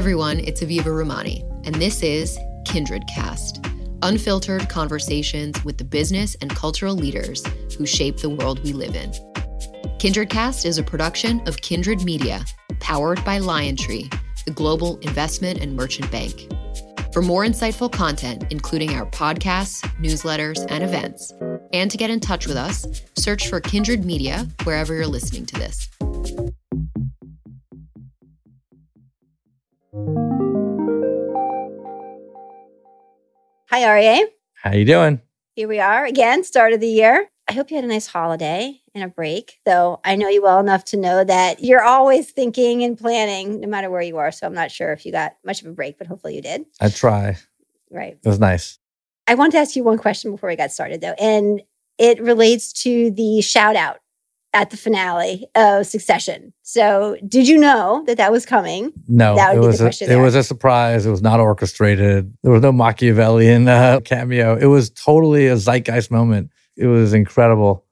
everyone, it's Aviva Romani, and this is Kindred Cast unfiltered conversations with the business and cultural leaders who shape the world we live in. Kindred Cast is a production of Kindred Media, powered by LionTree, the global investment and merchant bank. For more insightful content, including our podcasts, newsletters, and events, and to get in touch with us, search for Kindred Media wherever you're listening to this. Hi, Aryeh. How are you doing? Here we are again, start of the year. I hope you had a nice holiday and a break, though I know you well enough to know that you're always thinking and planning no matter where you are. So I'm not sure if you got much of a break, but hopefully you did. I try. Right. It was nice. I want to ask you one question before we got started, though, and it relates to the shout out at the finale of Succession. So, did you know that that was coming? No, That would it be the was a, it there. was a surprise. It was not orchestrated. There was no Machiavellian uh, cameo. It was totally a zeitgeist moment. It was incredible.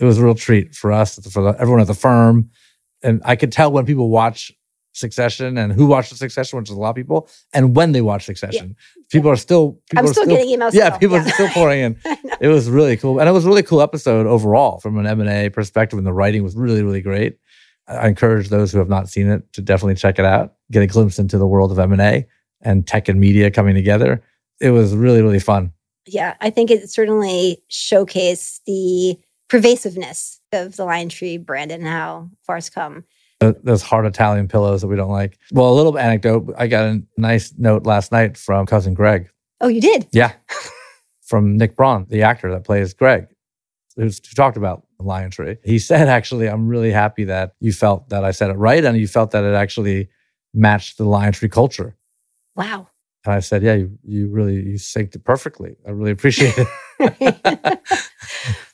It was a real treat for us, for the, everyone at the firm, and I could tell when people watch Succession and who watched Succession, which is a lot of people, and when they watch Succession. People are still. People I'm are still, getting emails. Yeah, still. people are still pouring in. It was really cool and it was a really cool episode overall from an m&a perspective and the writing was really really great i encourage those who have not seen it to definitely check it out get a glimpse into the world of m&a and tech and media coming together it was really really fun Yeah, I think it certainly showcased the pervasiveness of the LionTree brand and how far it's come. Th- those hard italian pillows that we don't like well a little anecdote i got a nice note last night from cousin greg Oh, you did? yeah from nick braun the actor that plays greg who's who talked about the lion tree he said actually i'm really happy that you felt that i said it right and you felt that it actually matched the lion tree culture Wow. And I said, "Yeah, you, you really you synced it perfectly. I really appreciate it."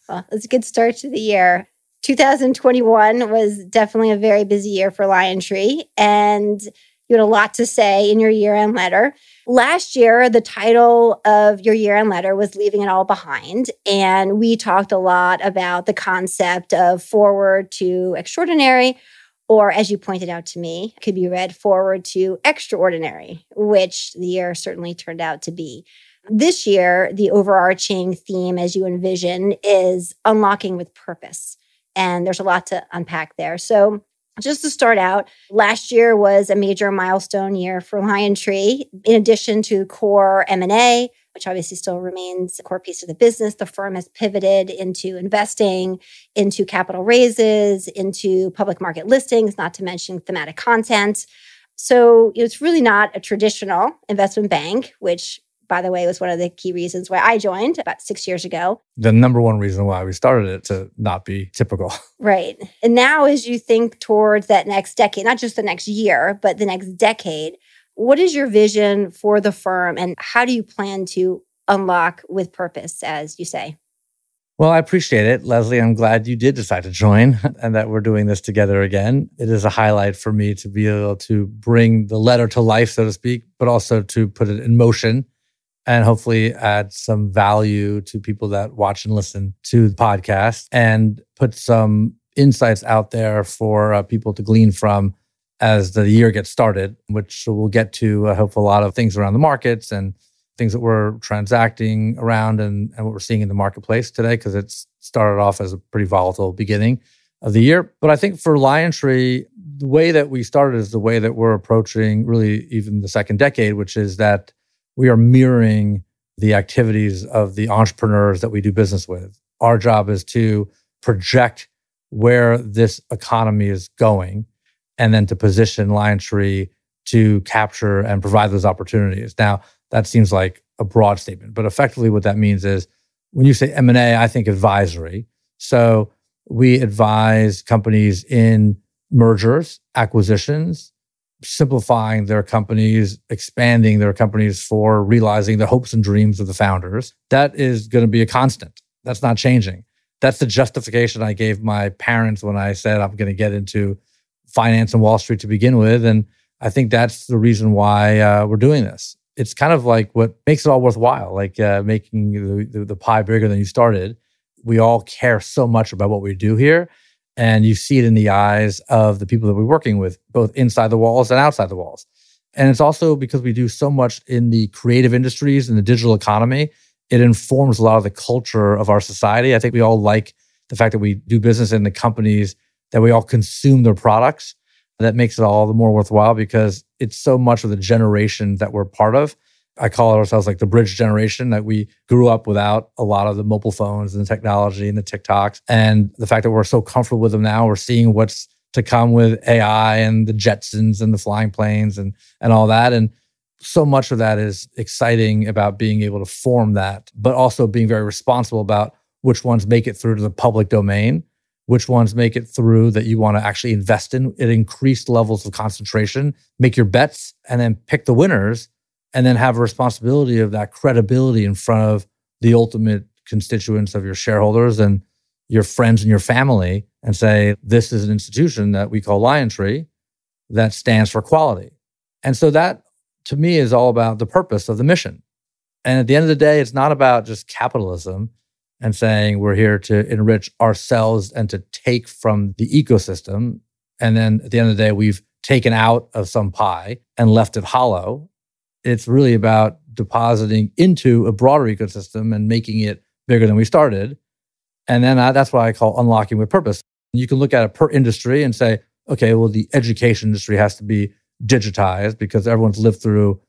well, it's a good start to the year. 2021 was definitely a very busy year for LionTree, and you had a lot to say in your year end letter. Last year, the title of your year end letter was Leaving It All Behind. And we talked a lot about the concept of forward to extraordinary, or as you pointed out to me, could be read forward to extraordinary, which the year certainly turned out to be. This year, the overarching theme, as you envision, is unlocking with purpose. And there's a lot to unpack there. So, just to start out, last year was a major milestone year for LionTree. In addition to core M&A, which obviously still remains a core piece of the business, the firm has pivoted into investing, into capital raises, into public market listings, not to mention thematic content. So it's really not a traditional investment bank, which by the way, was one of the key reasons why I joined about six years ago. the number one reason why we started it to not be typical. Right. And now, as you think towards that next decade, not just the next year, but the next decade, what is your vision for the firm and how do you plan to unlock with purpose, as you say? Well, I appreciate it, Leslie. I'm glad you did decide to join and that we're doing this together again. It is a highlight for me to be able to bring the letter to life, so to speak, but also to put it in motion and hopefully add some value to people that watch and listen to the podcast and put some insights out there for uh, people to glean from as the year gets started, which we'll get to. I hope a lot of things around the markets and things that we're transacting around and, and what we're seeing in the marketplace today, because it's started off as a pretty volatile beginning of the year. But I think for LionTree, the way that we started is the way that we're approaching really even the second decade, which is that we are mirroring the activities of the entrepreneurs that we do business with. Our job is to project where this economy is going and then to position LionTree to capture and provide those opportunities. Now, that seems like a broad statement, but effectively what that means is when you say M&A, I think advisory. So we advise companies in mergers, acquisitions, simplifying their companies, expanding their companies for realizing the hopes and dreams of the founders. That is going to be a constant. That's not changing. That's the justification I gave my parents when I said I'm going to get into finance and Wall Street to begin with. And I think that's the reason why uh, we're doing this. It's kind of like what makes it all worthwhile, like uh, making the, the, the pie bigger than you started. We all care so much about what we do here. And you see it in the eyes of the people that we're working with, both inside the walls and outside the walls. And it's also because we do so much in the creative industries and the digital economy, it informs a lot of the culture of our society. I think we all like the fact that we do business in the companies that we all consume their products. That makes it all the more worthwhile because it's so much of the generation that we're part of. I call ourselves like the bridge generation that we grew up without a lot of the mobile phones and the technology and the TikToks. And the fact that we're so comfortable with them now, we're seeing what's to come with AI and the Jetsons and the flying planes and and all that. And so much of that is exciting about being able to form that, but also being very responsible about which ones make it through to the public domain, which ones make it through that you want to actually invest in at increased levels of concentration, make your bets, and then pick the winners, and then have a responsibility of that credibility in front of the ultimate constituents of your shareholders and your friends and your family and say, this is an institution that we call LionTree that stands for quality. And so that to me is all about the purpose of the mission. And at the end of the day, it's not about just capitalism and saying we're here to enrich ourselves and to take from the ecosystem. And then at the end of the day, we've taken out of some pie and left it hollow. It's really about depositing into a broader ecosystem and making it bigger than we started and then I, that's what I call unlocking with purpose. You can look at it per industry and say, okay, well, the education industry has to be digitized because everyone's lived through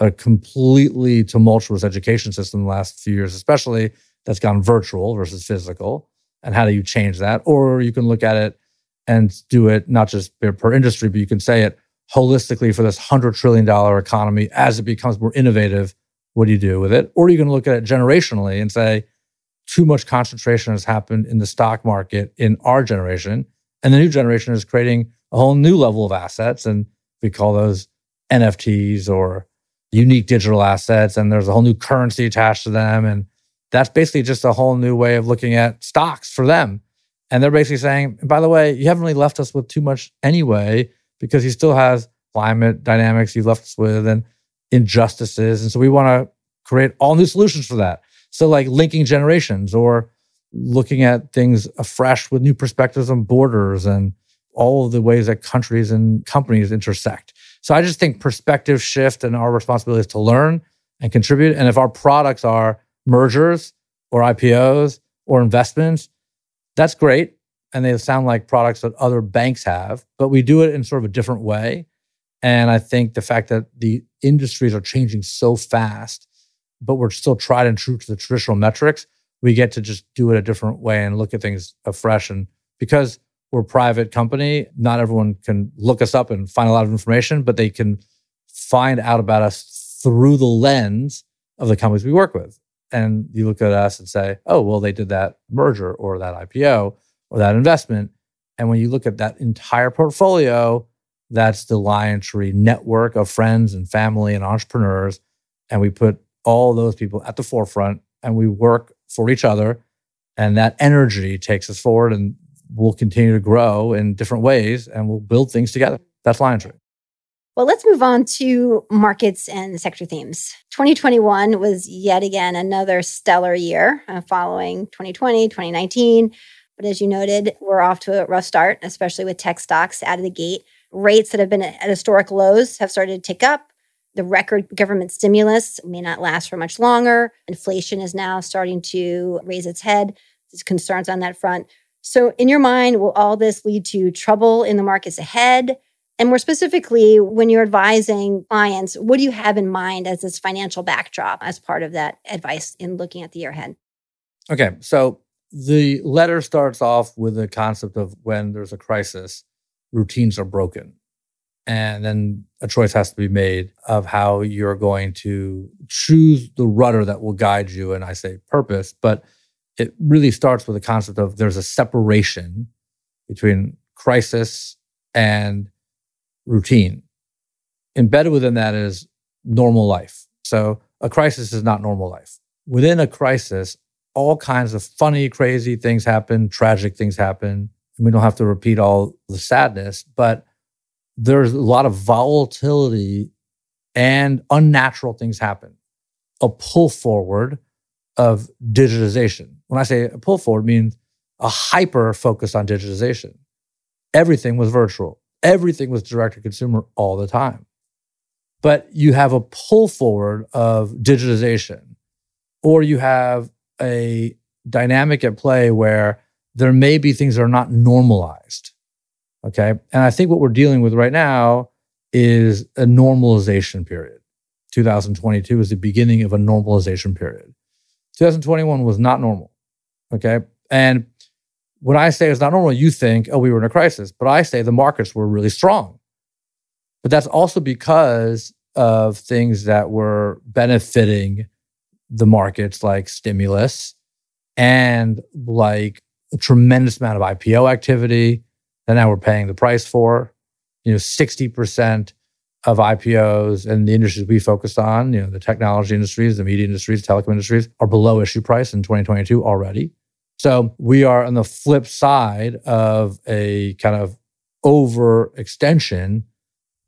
a completely tumultuous education system the last few years, especially that's gone virtual versus physical. And how do you change that? Or you can look at it and do it not just per industry, but you can say it holistically for this $100 trillion economy as it becomes more innovative. What do you do with it? Or are you can look at it generationally and say, too much concentration has happened in the stock market in our generation. And the new generation is creating a whole new level of assets. And we call those NFTs or unique digital assets. And there's a whole new currency attached to them. And that's basically just a whole new way of looking at stocks for them. And they're basically saying, by the way, you haven't really left us with too much anyway, because he still has climate dynamics you've left us with and injustices. And so we want to create all new solutions for that. So, like linking generations or looking at things afresh with new perspectives on borders and all of the ways that countries and companies intersect. So, I just think perspective shift and our responsibility is to learn and contribute. And if our products are mergers or IPOs or investments, that's great. And they sound like products that other banks have, but we do it in sort of a different way. And I think the fact that the industries are changing so fast but we're still tried and true to the traditional metrics, we get to just do it a different way and look at things afresh. And because we're a private company, not everyone can look us up and find a lot of information, but they can find out about us through the lens of the companies we work with. And you look at us and say, oh, well, they did that merger or that IPO or that investment. And when you look at that entire portfolio, that's the LionTree network of friends and family and entrepreneurs. And we put all those people at the forefront and we work for each other. And that energy takes us forward and we'll continue to grow in different ways and we'll build things together. That's LionTree. Well, let's move on to markets and sector themes. 2021 was yet again another stellar year uh, following 2020, 2019. But as you noted, we're off to a rough start, especially with tech stocks out of the gate. Rates that have been at historic lows have started to tick up. The record government stimulus may not last for much longer. Inflation is now starting to raise its head. There's concerns on that front. So, in your mind, will all this lead to trouble in the markets ahead? And more specifically, when you're advising clients, what do you have in mind as this financial backdrop as part of that advice in looking at the year ahead? Okay. So the letter starts off with the concept of when there's a crisis, routines are broken. And then a choice has to be made of how you're going to choose the rudder that will guide you. And I say purpose, but it really starts with the concept of there's a separation between crisis and routine. Embedded within that is normal life. So a crisis is not normal life. Within a crisis, all kinds of funny, crazy things happen, tragic things happen. And we don't have to repeat all the sadness, but there's a lot of volatility and unnatural things happen. A pull forward of digitization. When I say a pull forward, means a hyper focus on digitization. Everything was virtual. Everything was direct to consumer all the time. but you have a pull forward of digitization, or you have a dynamic at play where there may be things that are not normalized. Okay. And I think what we're dealing with right now is a normalization period. 2022 is the beginning of a normalization period. 2021 was not normal. Okay. And when I say it's not normal, you think, oh, we were in a crisis. But I say the markets were really strong. But that's also because of things that were benefiting the markets like stimulus and like a tremendous amount of IPO activity that now we're paying the price for. You know, 60% of IPOs and the industries we focused on, you know, the technology industries, the media industries, telecom industries are below issue price in 2022 already. So we are on the flip side of a kind of overextension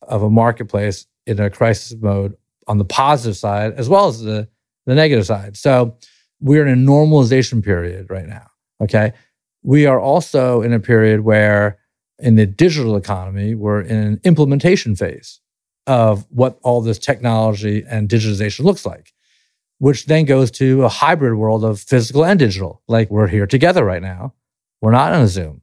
of a marketplace in a crisis mode on the positive side as well as the, the negative side. So we're in a normalization period right now. Okay. We are also in a period where in the digital economy, we're in an implementation phase of what all this technology and digitization looks like, which then goes to a hybrid world of physical and digital. Like we're here together right now. We're not on a Zoom.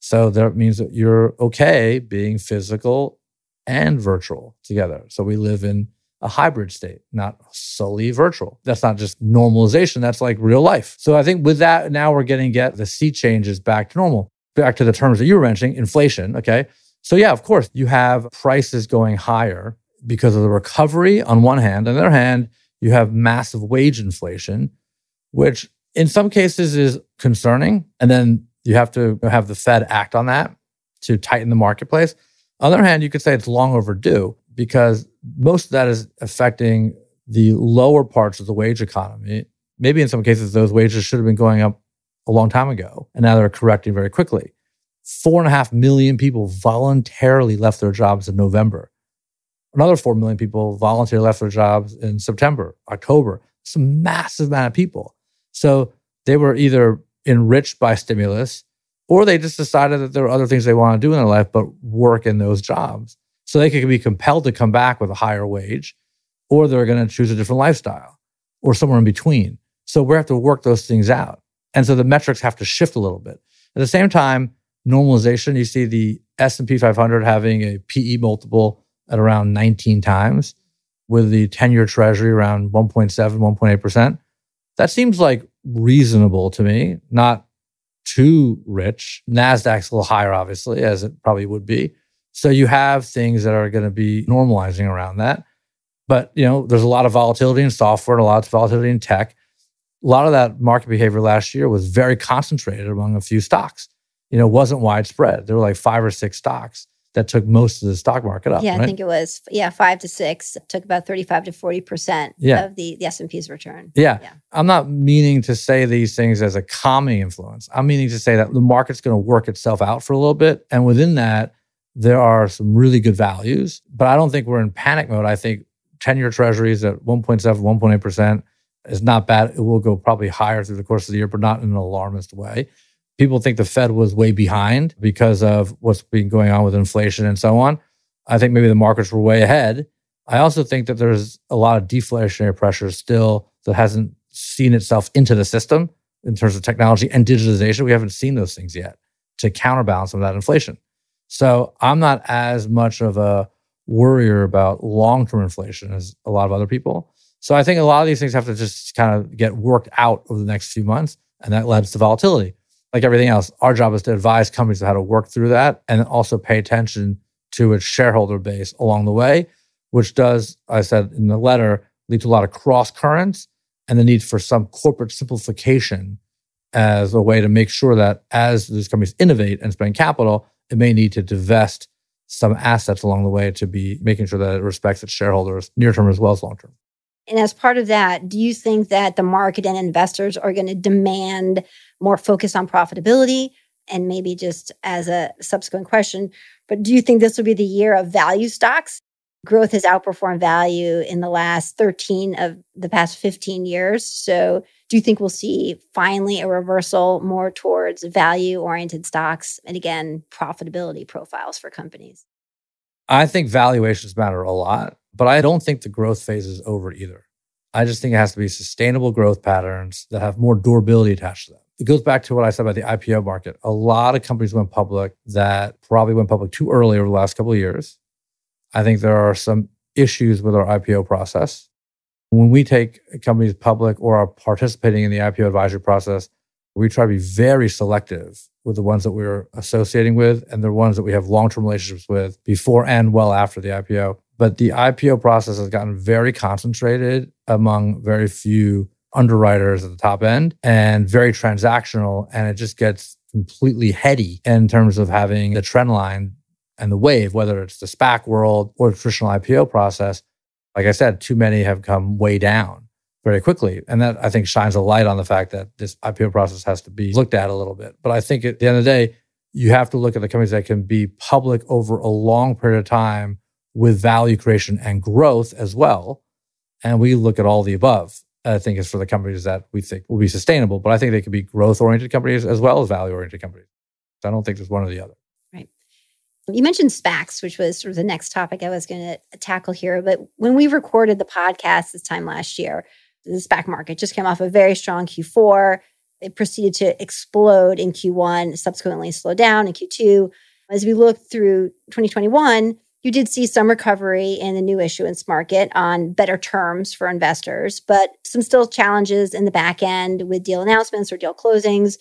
So that means that you're okay being physical and virtual together. So we live in a hybrid state, not solely virtual. That's not just normalization, that's like real life. So I think with that, now we're getting get the sea changes back to normal. Back to the terms that you were mentioning, inflation. Okay. So yeah, of course, you have prices going higher because of the recovery on one hand. On the other hand, you have massive wage inflation, which in some cases is concerning. And then you have to have the Fed act on that to tighten the marketplace. On the other hand, you could say it's long overdue because most of that is affecting the lower parts of the wage economy. Maybe in some cases, those wages should have been going up a long time ago, and now they're correcting very quickly. Four and a half million people voluntarily left their jobs in November. Another four million people voluntarily left their jobs in September, October. It's a massive amount of people. So they were either enriched by stimulus or they just decided that there are other things they want to do in their life, but work in those jobs. So they could be compelled to come back with a higher wage, or they're going to choose a different lifestyle, or somewhere in between. So we have to work those things out. And so the metrics have to shift a little bit. At the same time, normalization, you see the S&P 500 having a PE multiple at around 19 times with the 10-year treasury around 1.7, 1.8%. That seems like reasonable to me, not too rich. NASDAQ's a little higher, obviously, as it probably would be. So you have things that are going to be normalizing around that. But, you know, there's a lot of volatility in software and a lot of volatility in tech. A lot of that market behavior last year was very concentrated among a few stocks. You know, wasn't widespread. There were like five or six stocks that took most of the stock market up. Yeah, right? I think it was yeah five to six. Took about thirty five to forty percent yeah. of the, the S and P's return. Yeah. yeah, I'm not meaning to say these things as a calming influence. I'm meaning to say that the market's going to work itself out for a little bit, and within that, there are some really good values. But I don't think we're in panic mode. I think ten year Treasuries at 1.7, 1.8 percent is not bad. It will go probably higher through the course of the year, but not in an alarmist way people think the Fed was way behind because of what's been going on with inflation and so on. I think maybe the markets were way ahead. I also think that there's a lot of deflationary pressure still that hasn't seen itself into the system in terms of technology and digitization. We haven't seen those things yet to counterbalance some of that inflation. So I'm not as much of a worrier about long term inflation as a lot of other people. So I think a lot of these things have to just kind of get worked out over the next few months. And that leads to volatility like everything else, our job is to advise companies how to work through that and also pay attention to its shareholder base along the way, which does, I said in the letter, lead to a lot of cross currents and the need for some corporate simplification as a way to make sure that as these companies innovate and spend capital, it may need to divest some assets along the way to be making sure that it respects its shareholders near term as well as long term. And as part of that, do you think that the market and investors are going to demand more focus on profitability? And maybe just as a subsequent question, but do you think this will be the year of value stocks? Growth has outperformed value in the last 13 of the past 15 years. So, do you think we'll see finally a reversal more towards value oriented stocks and again, profitability profiles for companies? I think valuations matter a lot But I don't think the growth phase is over either. I just think it has to be sustainable growth patterns that have more durability attached to them. It goes back to what I said about the IPO market. A lot of companies went public that probably went public too early over the last couple of years. I think there are some issues with our IPO process. When we take companies public or are participating in the IPO advisory process, we try to be very selective with the ones that we're associating with and the ones that we have long term relationships with before and well after the IPO. But the IPO process has gotten very concentrated among very few underwriters at the top end and very transactional. And it just gets completely heady in terms of having the trend line and the wave, whether it's the SPAC world or the traditional IPO process. Like I said, too many have come way down very quickly. And that I think shines a light on the fact that this IPO process has to be looked at a little bit. But I think at the end of the day, you have to look at the companies that can be public over a long period of time with value creation and growth as well. And we look at all the above. I think is for the companies that we think will be sustainable. But I think they could be growth oriented companies as well as value oriented companies. I don't think there's one or the other. You mentioned SPACs, which was sort of the next topic I was going to tackle here. But when we recorded the podcast this time last year, the SPAC market just came off a very strong Q4. It proceeded to explode in Q1, subsequently slowed down in Q2. As we look through 2021, you did see some recovery in the new issuance market on better terms for investors, but some still challenges in the back end with deal announcements or deal closings.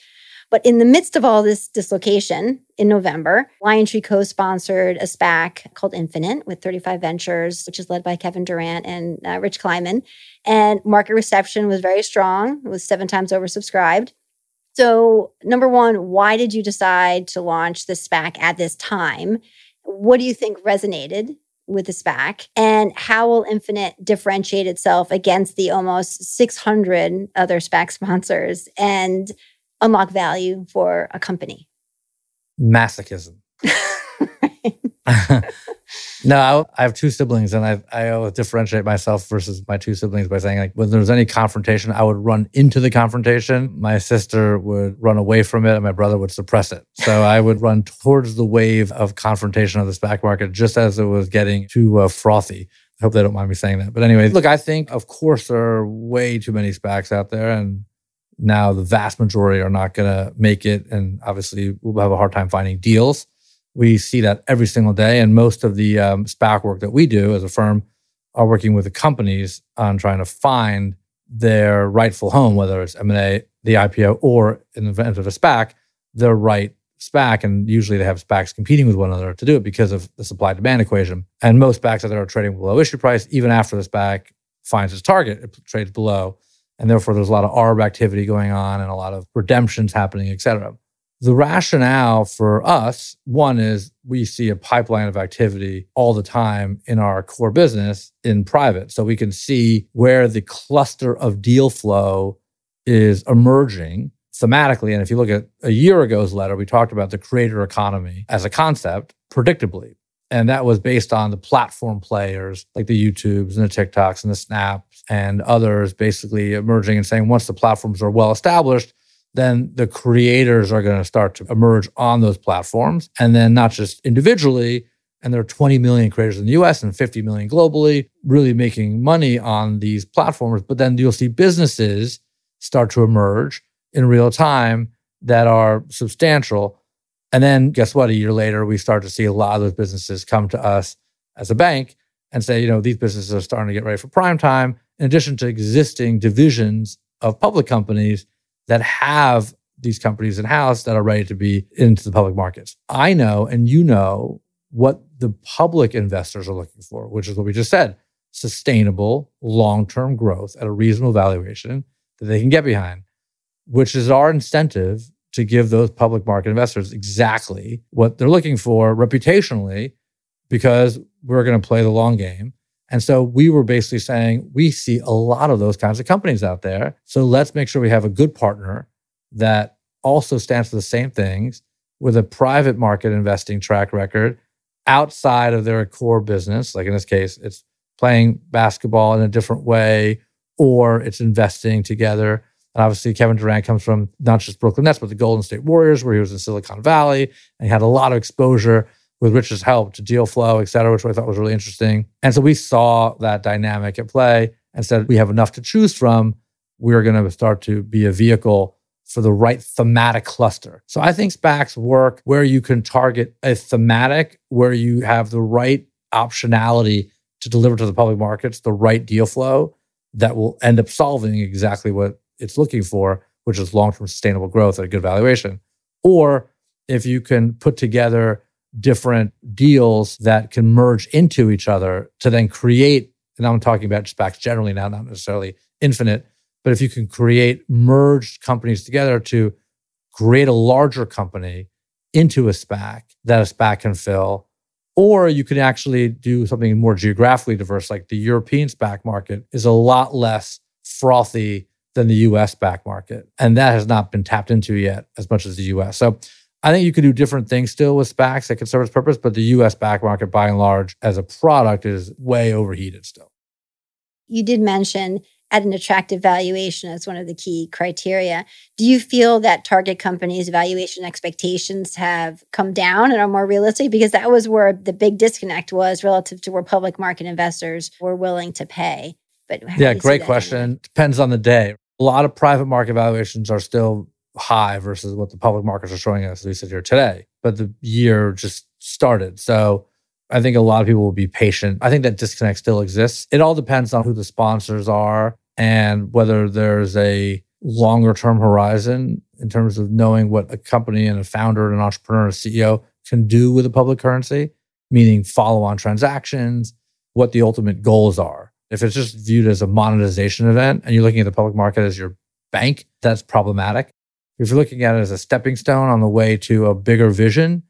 But in the midst of all this dislocation in November, LionTree co sponsored a SPAC called Infinite with 35 Ventures, which is led by Kevin Durant and uh, Rich Kleiman. And market reception was very strong, it was seven times oversubscribed. So, number one, why did you decide to launch the SPAC at this time? What do you think resonated with the SPAC? And how will Infinite differentiate itself against the almost 600 other SPAC sponsors? And unlock value for a company? Masochism. no, I, I, have two siblings, and I I always differentiate myself versus my two siblings by saying like when there's any confrontation, I would run into the confrontation. My sister would run away from it, and my brother would suppress it. So I would run towards the wave of confrontation of the SPAC market just as it was getting too uh, frothy. I hope they don't mind me saying that. But anyway, look, I think of course there are way too many SPACs out there, and now the vast majority are not going to make it. And obviously, we'll have a hard time finding deals. We see that every single day. And most of the um, SPAC work that we do as a firm are working with the companies on trying to find their rightful home, whether it's M&A, the IPO, or in the event of a SPAC, their right SPAC. And usually they have SPACs competing with one another to do it because of the supply demand equation. And most SPACs that are trading below issue price, even after the SPAC finds its target, it trades below and therefore there's a lot of arb activity going on and a lot of redemptions happening, et cetera. The rationale for us, one is we see a pipeline of activity all the time in our core business in private. So we can see where the cluster of deal flow is emerging thematically. And if you look at a year ago's letter, we talked about the creator economy as a concept predictably. And that was based on the platform players like the YouTubes and the TikToks and the Snaps and others basically emerging and saying once the platforms are well established, then the creators are going to start to emerge on those platforms. And then not just individually, and there are 20 million creators in the US and 50 million globally, really making money on these platforms. But then you'll see businesses start to emerge in real time that are substantial and then guess what? A year later, we start to see a lot of those businesses come to us as a bank and say, you know, these businesses are starting to get ready for prime time, in addition to existing divisions of public companies that have these companies in house that are ready to be into the public markets. I know, and you know, what the public investors are looking for, which is what we just said sustainable long term growth at a reasonable valuation that they can get behind, which is our incentive to give those public market investors exactly what they're looking for reputationally because we're going to play the long game. And so we were basically saying we see a lot of those kinds of companies out there. So let's make sure we have a good partner that also stands for the same things with a private market investing track record outside of their core business. Like in this case, it's playing basketball in a different way or it's investing together and obviously, Kevin Durant comes from not just Brooklyn Nets, but the Golden State Warriors, where he was in Silicon Valley and he had a lot of exposure with Rich's help to deal flow, et cetera, which I thought was really interesting. And so we saw that dynamic at play and said, we have enough to choose from. We're going to start to be a vehicle for the right thematic cluster. So I think SPACs work where you can target a thematic, where you have the right optionality to deliver to the public markets the right deal flow that will end up solving exactly what it's looking for, which is long term sustainable growth at a good valuation. Or if you can put together different deals that can merge into each other to then create, and I'm talking about SPACs generally now, not necessarily infinite, but if you can create merged companies together to create a larger company into a SPAC that a SPAC can fill, or you can actually do something more geographically diverse, like the European SPAC market is a lot less frothy than the US SPAC market. And that has not been tapped into yet as much as the US. So I think you could do different things still with SPACs that could serve its purpose, but the US SPAC market by and large as a product is way overheated still. You did mention at an attractive valuation as one of the key criteria. Do you feel that target companies' valuation expectations have come down and are more realistic? Because that was where the big disconnect was relative to where public market investors were willing to pay. But yeah, great question. Depends on the day. A lot of private market valuations are still high versus what the public markets are showing us as we sit here today. But the year just started. So I think a lot of people will be patient. I think that disconnect still exists. It all depends on who the sponsors are and whether there's a longer term horizon in terms of knowing what a company and a founder and an entrepreneur and CEO can do with a public currency, meaning follow on transactions, what the ultimate goals are. If it's just viewed as a monetization event and you're looking at the public market as your bank, that's problematic. If you're looking at it as a stepping stone on the way to a bigger vision,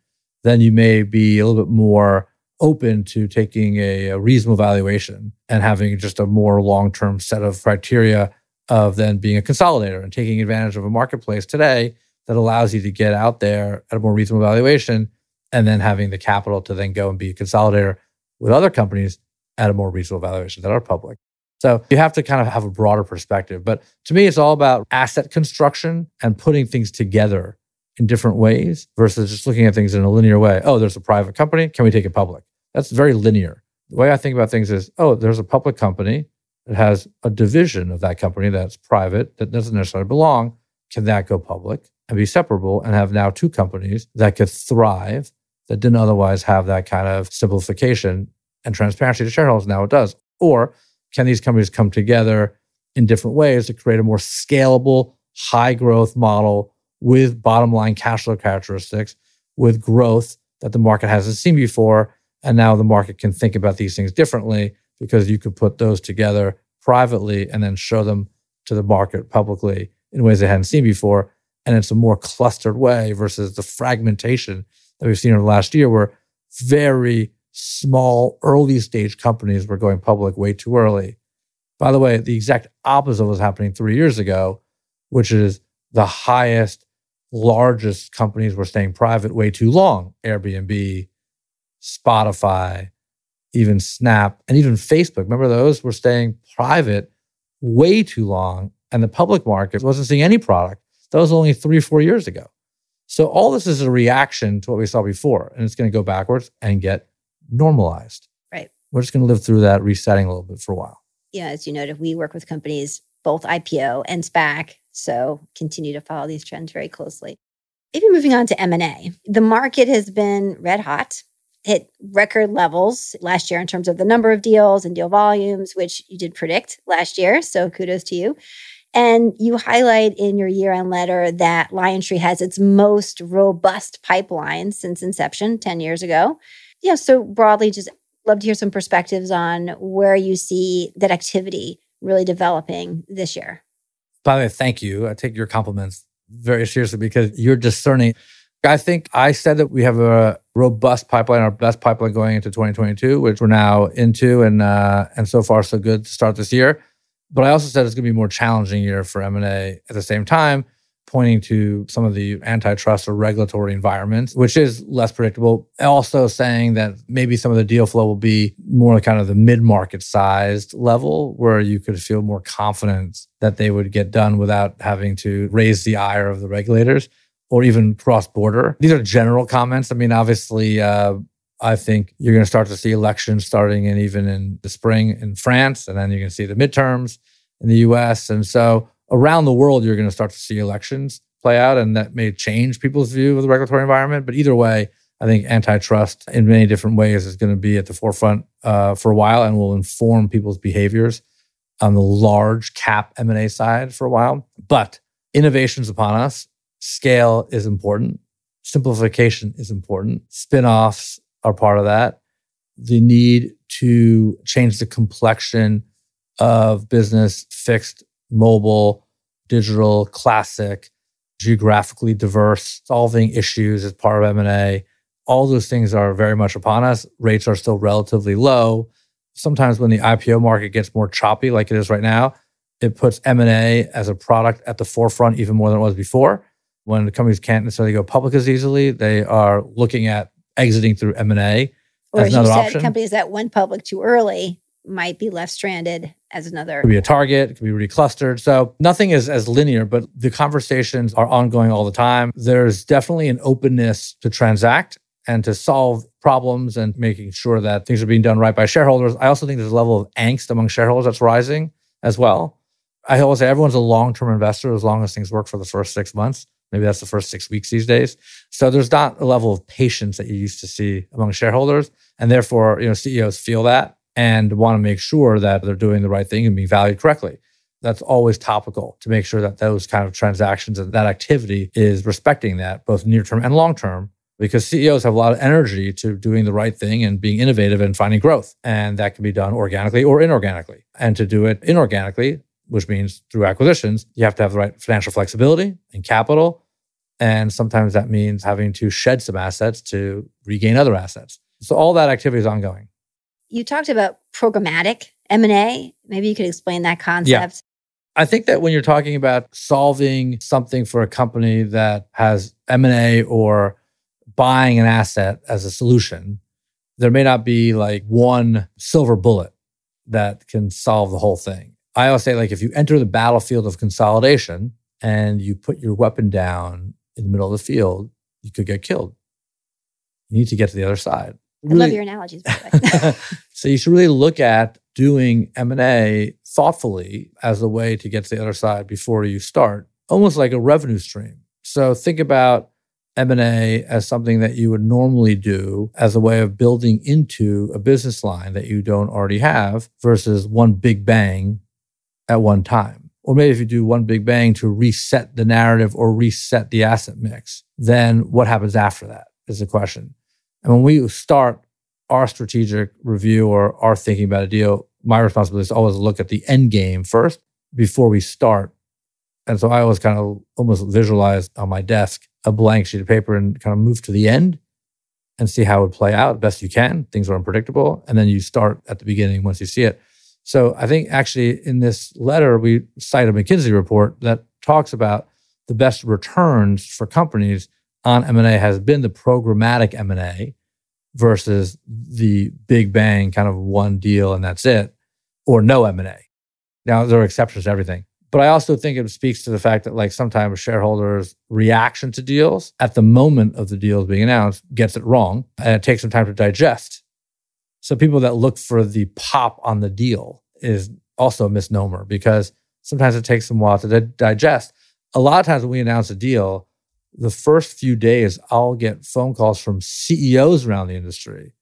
then you may be a little bit more open to taking a, a reasonable valuation and having just a more long term set of criteria of then being a consolidator and taking advantage of a marketplace today that allows you to get out there at a more reasonable valuation and then having the capital to then go and be a consolidator with other companies at a more reasonable valuation that are public. So you have to kind of have a broader perspective. But to me, it's all about asset construction and putting things together in different ways versus just looking at things in a linear way. Oh, there's a private company. Can we take it public? That's very linear. The way I think about things is oh, there's a public company that has a division of that company that's private, that doesn't necessarily belong. Can that go public and be separable and have now two companies that could thrive that didn't otherwise have that kind of simplification and transparency to shareholders? Now it does. Or can these companies come together in different ways to create a more scalable, high growth model with bottom line cash flow characteristics, with growth that the market hasn't seen before? And now the market can think about these things differently because you could put those together privately and then show them to the market publicly in ways they hadn't seen before. And it's a more clustered way versus the fragmentation that we've seen over the last year, where very small early stage companies were going public way too early. By the way, the exact opposite was happening three years ago, which is the highest, largest companies were staying private way too long. Airbnb, Spotify, even Snap, and even Facebook. Remember those were staying private way too long, and the public market wasn't seeing any product. That was only three, four years ago. So all this is a reaction to what we saw before, and it's going to go backwards and get normalized. Right. We're just going to live through that resetting a little bit for a while. Yeah, as you noted, we work with companies both IPO and SPAC, so continue to follow these trends very closely. Maybe moving on to M&A. The market has been red hot, hit record levels last year in terms of the number of deals and deal volumes, which you did predict last year, so kudos to you. And you highlight in your year end letter that Lion LionTree has its most robust pipeline since inception 10 years ago yeah, so broadly, just love to hear some perspectives on where you see that activity really developing this year. By the way, thank you. I take your compliments very seriously because you're discerning. I think I said that we have a robust pipeline, our best pipeline going into 2022, which we're now into, and uh, and so far so good to start this year. But I also said it's going to be a more challenging year for M and A at the same time pointing to some of the antitrust or regulatory environments, which is less predictable. Also saying that maybe some of the deal flow will be more kind of the mid-market sized level where you could feel more confidence that they would get done without having to raise the ire of the regulators or even cross border. These are general comments. I mean, obviously, uh, I think you're going to start to see elections starting and even in the spring in France, and then you're going to see the midterms in the US. And so around the world, you're going to start to see elections play out, and that may change people's view of the regulatory environment. But either way, I think antitrust in many different ways is going to be at the forefront uh, for a while and will inform people's behaviors on the large cap M&A side for a while. But innovations upon us. Scale is important. Simplification is important. Spin-offs are part of that. The need to change the complexion of business, fixed, mobile, digital, classic, geographically diverse, solving issues as part of M&A. All those things are very much upon us. Rates are still relatively low. Sometimes when the IPO market gets more choppy like it is right now, it puts M&A as a product at the forefront even more than it was before. When companies can't necessarily go public as easily, they are looking at exiting through M&A Or as as you another said, option. companies that went public too early might be left stranded as another. It could be a target, it could be reclustered. So nothing is as linear, but the conversations are ongoing all the time. There's definitely an openness to transact and to solve problems and making sure that things are being done right by shareholders. I also think there's a level of angst among shareholders that's rising as well. I always say everyone's a long-term investor as long as things work for the first six months. Maybe that's the first six weeks these days. So there's not a level of patience that you used to see among shareholders. And therefore, you know, CEOs feel that and want to make sure that they're doing the right thing and being valued correctly. That's always topical to make sure that those kind of transactions and that activity is respecting that, both near term and long term, because CEOs have a lot of energy to doing the right thing and being innovative and finding growth. And that can be done organically or inorganically. And to do it inorganically, which means through acquisitions, you have to have the right financial flexibility and capital. And sometimes that means having to shed some assets to regain other assets. So all that activity is ongoing. You talked about programmatic M&A. Maybe you could explain that concept. Yeah. I think that when you're talking about solving something for a company that has M&A or buying an asset as a solution, there may not be like one silver bullet that can solve the whole thing. I always say like if you enter the battlefield of consolidation and you put your weapon down in the middle of the field, you could get killed. You need to get to the other side. I love your analogies. By the way. so you should really look at doing M&A thoughtfully as a way to get to the other side before you start, almost like a revenue stream. So think about M&A as something that you would normally do as a way of building into a business line that you don't already have versus one big bang at one time. Or maybe if you do one big bang to reset the narrative or reset the asset mix, then what happens after that is the question. And when we start our strategic review or our thinking about a deal, my responsibility is always look at the end game first before we start. And so I always kind of almost visualize on my desk a blank sheet of paper and kind of move to the end and see how it would play out best you can. Things are unpredictable. And then you start at the beginning once you see it. So I think actually in this letter, we cite a McKinsey report that talks about the best returns for companies on M&A has been the programmatic M&A versus the big bang kind of one deal and that's it or no M&A. Now there are exceptions to everything. But I also think it speaks to the fact that like sometimes shareholders reaction to deals at the moment of the deals being announced gets it wrong and it takes some time to digest. So people that look for the pop on the deal is also a misnomer because sometimes it takes them a while to di- digest. A lot of times when we announce a deal, the first few days I'll get phone calls from CEOs around the industry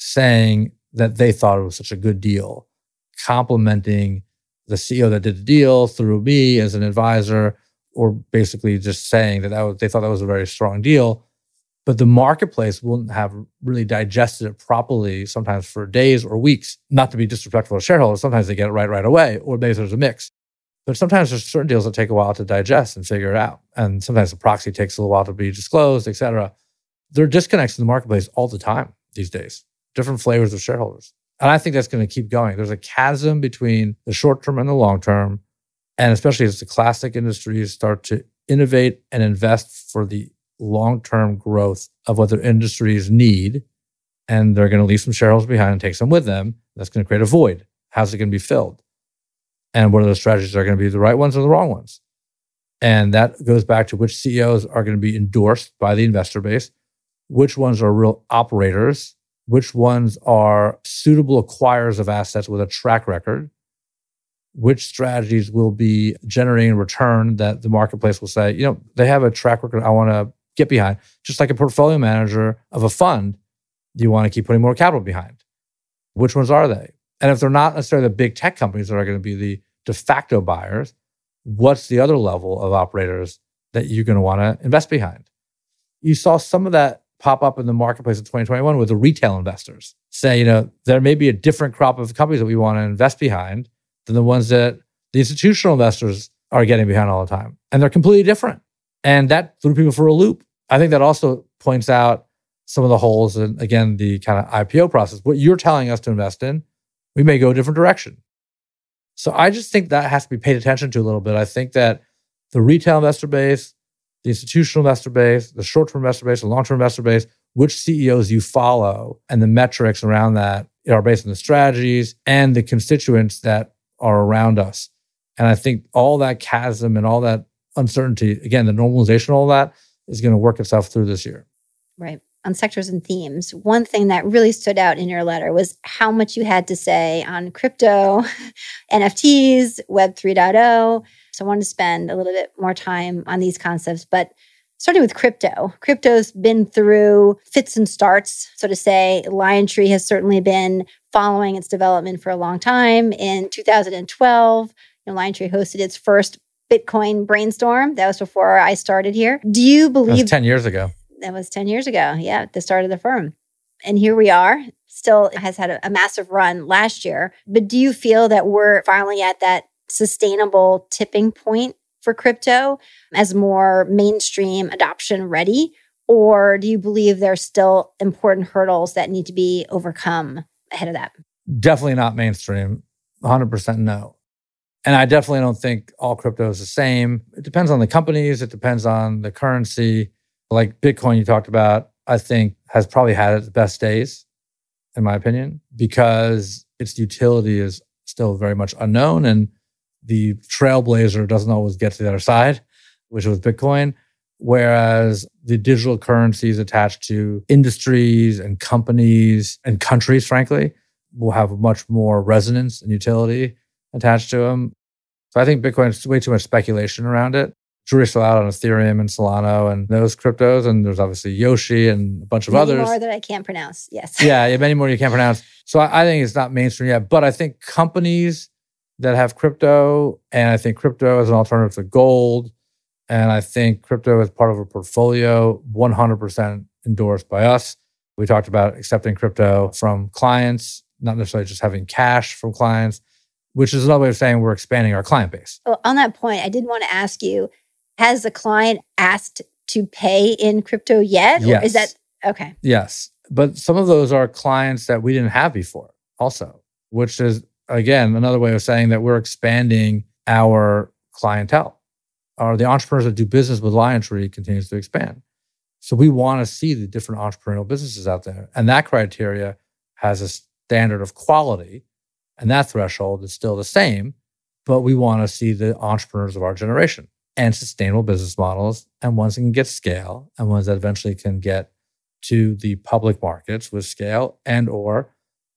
saying that they thought it was such a good deal, complimenting the CEO that did the deal through me as an advisor, or basically just saying that, that was, they thought that was a very strong deal. But the marketplace wouldn't have really digested it properly, sometimes for days or weeks. Not to be disrespectful to shareholders, sometimes they get it right right away, or maybe there's a mix. But sometimes there's certain deals that take a while to digest and figure it out. And sometimes the proxy takes a little while to be disclosed, et cetera. There are disconnects in the marketplace all the time these days, different flavors of shareholders. And I think that's going to keep going. There's a chasm between the short term and the long term. And especially as the classic industries start to innovate and invest for the long term growth of what their industries need. And they're going to leave some shareholders behind and take some with them. That's going to create a void. How's it going to be filled? And what are those strategies are going to be the right ones or the wrong ones? And that goes back to which CEOs are going to be endorsed by the investor base, which ones are real operators, which ones are suitable acquirers of assets with a track record, which strategies will be generating a return that the marketplace will say, you know, they have a track record I want to get behind. Just like a portfolio manager of a fund, you want to keep putting more capital behind. Which ones are they? And if they're not necessarily the big tech companies that are going to be the de facto buyers, what's the other level of operators that you're going to want to invest behind? You saw some of that pop up in the marketplace in 2021 with the retail investors say, you know, there may be a different crop of companies that we want to invest behind than the ones that the institutional investors are getting behind all the time. And they're completely different. And that threw people for a loop. I think that also points out some of the holes in, again, the kind of IPO process. What you're telling us to invest in, we may go a different direction. So I just think that has to be paid attention to a little bit. I think that the retail investor base, the institutional investor base, the short term investor base, the long term investor base, which CEOs you follow, and the metrics around that are based on the strategies and the constituents that are around us. And I think all that chasm and all that uncertainty, again, the normalization, all that is going to work itself through this year. Right. On sectors and themes, one thing that really stood out in your letter was how much you had to say on crypto, NFTs, Web 3.0. So I wanted to spend a little bit more time on these concepts. But starting with crypto, crypto's been through fits and starts, so to say. LionTree has certainly been following its development for a long time. In 2012, you know, LionTree hosted its first Bitcoin brainstorm. That was before I started here. Do you believe 10 years ago? That was 10 years ago. Yeah, the start of the firm. And here we are. Still has had a, a massive run last year. But do you feel that we're finally at that sustainable tipping point for crypto as more mainstream adoption ready? Or do you believe there's still important hurdles that need to be overcome ahead of that? Definitely not mainstream. 100% no. And I definitely don't think all crypto is the same. It depends on the companies, it depends on the currency. Like Bitcoin, you talked about, I think has probably had its best days, in my opinion, because its utility is still very much unknown. And the trailblazer doesn't always get to the other side, which was Bitcoin. Whereas the digital currencies attached to industries and companies and countries, frankly, will have much more resonance and utility attached to them. So I think Bitcoin is way too much speculation around it. Jury's still out on Ethereum and Solana and those cryptos. And there's obviously Yoshi and a bunch of many others. more that I can't pronounce. Yes. yeah, yeah, many more you can't pronounce. So I, I think it's not mainstream yet. But I think companies that have crypto, and I think crypto as an alternative to gold, and I think crypto is part of a portfolio, 100% endorsed by us. We talked about accepting crypto from clients, not necessarily just having cash from clients, which is another way of saying we're expanding our client base. Well, on that point, I did want to ask you has the client asked to pay in crypto yet? Yes. Or is that okay? Yes. But some of those are clients that we didn't have before, also, which is, again, another way of saying that we're expanding our clientele. Or the entrepreneurs that do business with LionTree continues to expand. So we want to see the different entrepreneurial businesses out there. And that criteria has a standard of quality, and that threshold is still the same. But we want to see the entrepreneurs of our generation and sustainable business models and ones that can get scale and ones that eventually can get to the public markets with scale and or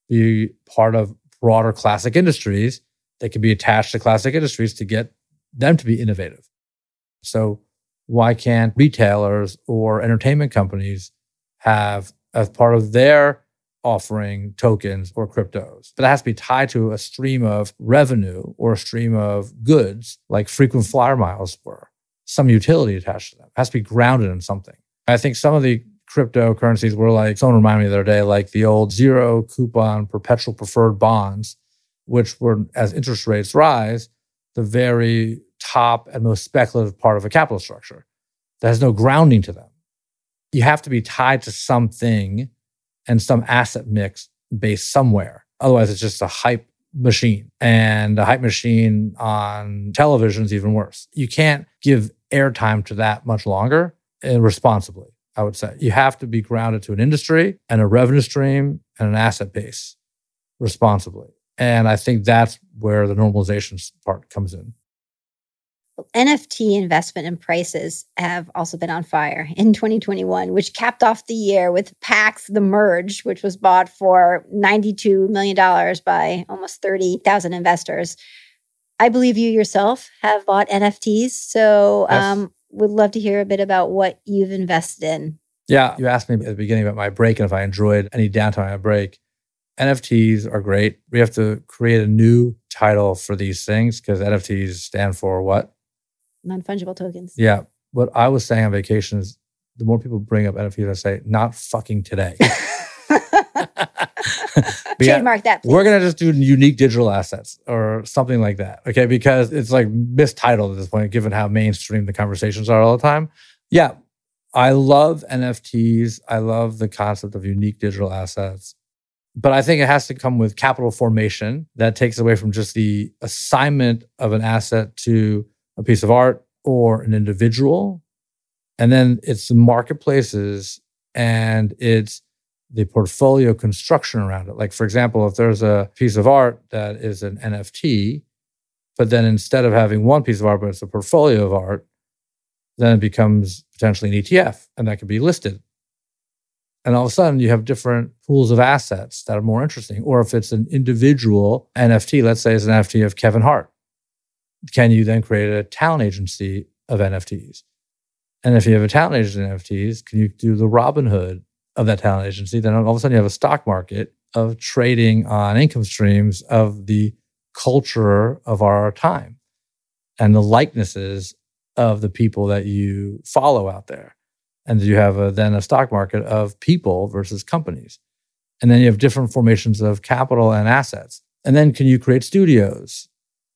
be part of broader classic industries that can be attached to classic industries to get them to be innovative. So why can't retailers or entertainment companies have as part of their offering tokens or cryptos. But it has to be tied to a stream of revenue or a stream of goods, like frequent flyer miles were, some utility attached to them. It has to be grounded in something. I think some of the cryptocurrencies were like, someone reminded me the other day, like the old zero coupon perpetual preferred bonds, which were, as interest rates rise, the very top and most speculative part of a capital structure that has no grounding to them. You have to be tied to something and some asset mix based somewhere. Otherwise, it's just a hype machine. And a hype machine on television is even worse. You can't give airtime to that much longer and responsibly, I would say. You have to be grounded to an industry and a revenue stream and an asset base responsibly. And I think that's where the normalization part comes in. NFT investment and prices have also been on fire in 2021, which capped off the year with Pak's the Merge, which was bought for $92 million by almost 30,000 investors. I believe you yourself have bought NFTs. So, yes. um, would love to hear a bit about what you've invested in. Yeah. You asked me at the beginning about my break and if I enjoyed any downtime on a break. NFTs are great. We have to create a new title for these things because NFTs stand for what? Non fungible tokens. Yeah. What I was saying on vacation is the more people bring up NFTs, I say, not fucking today. Trademark that. Please. We're going to just do unique digital assets or something like that. Okay. Because it's like mistitled at this point, given how mainstream the conversations are all the time. Yeah. I love NFTs. I love the concept of unique digital assets. But I think it has to come with capital formation that takes away from just the assignment of an asset to a piece of art or an individual. And then it's the marketplaces and it's the portfolio construction around it. Like, for example, if there's a piece of art that is an NFT, but then instead of having one piece of art, but it's a portfolio of art, then it becomes potentially an ETF and that could be listed and all of a sudden, you have different pools of assets that are more interesting. Or if it's an individual NFT, let's say it's an NFT of Kevin Hart, can you then create a talent agency of NFTs? And if you have a talent agency of NFTs, can you do the Robinhood of that talent agency? Then all of a sudden, you have a stock market of trading on income streams of the culture of our time and the likenesses of the people that you follow out there and you have a, then a stock market of people versus companies and then you have different formations of capital and assets and then can you create studios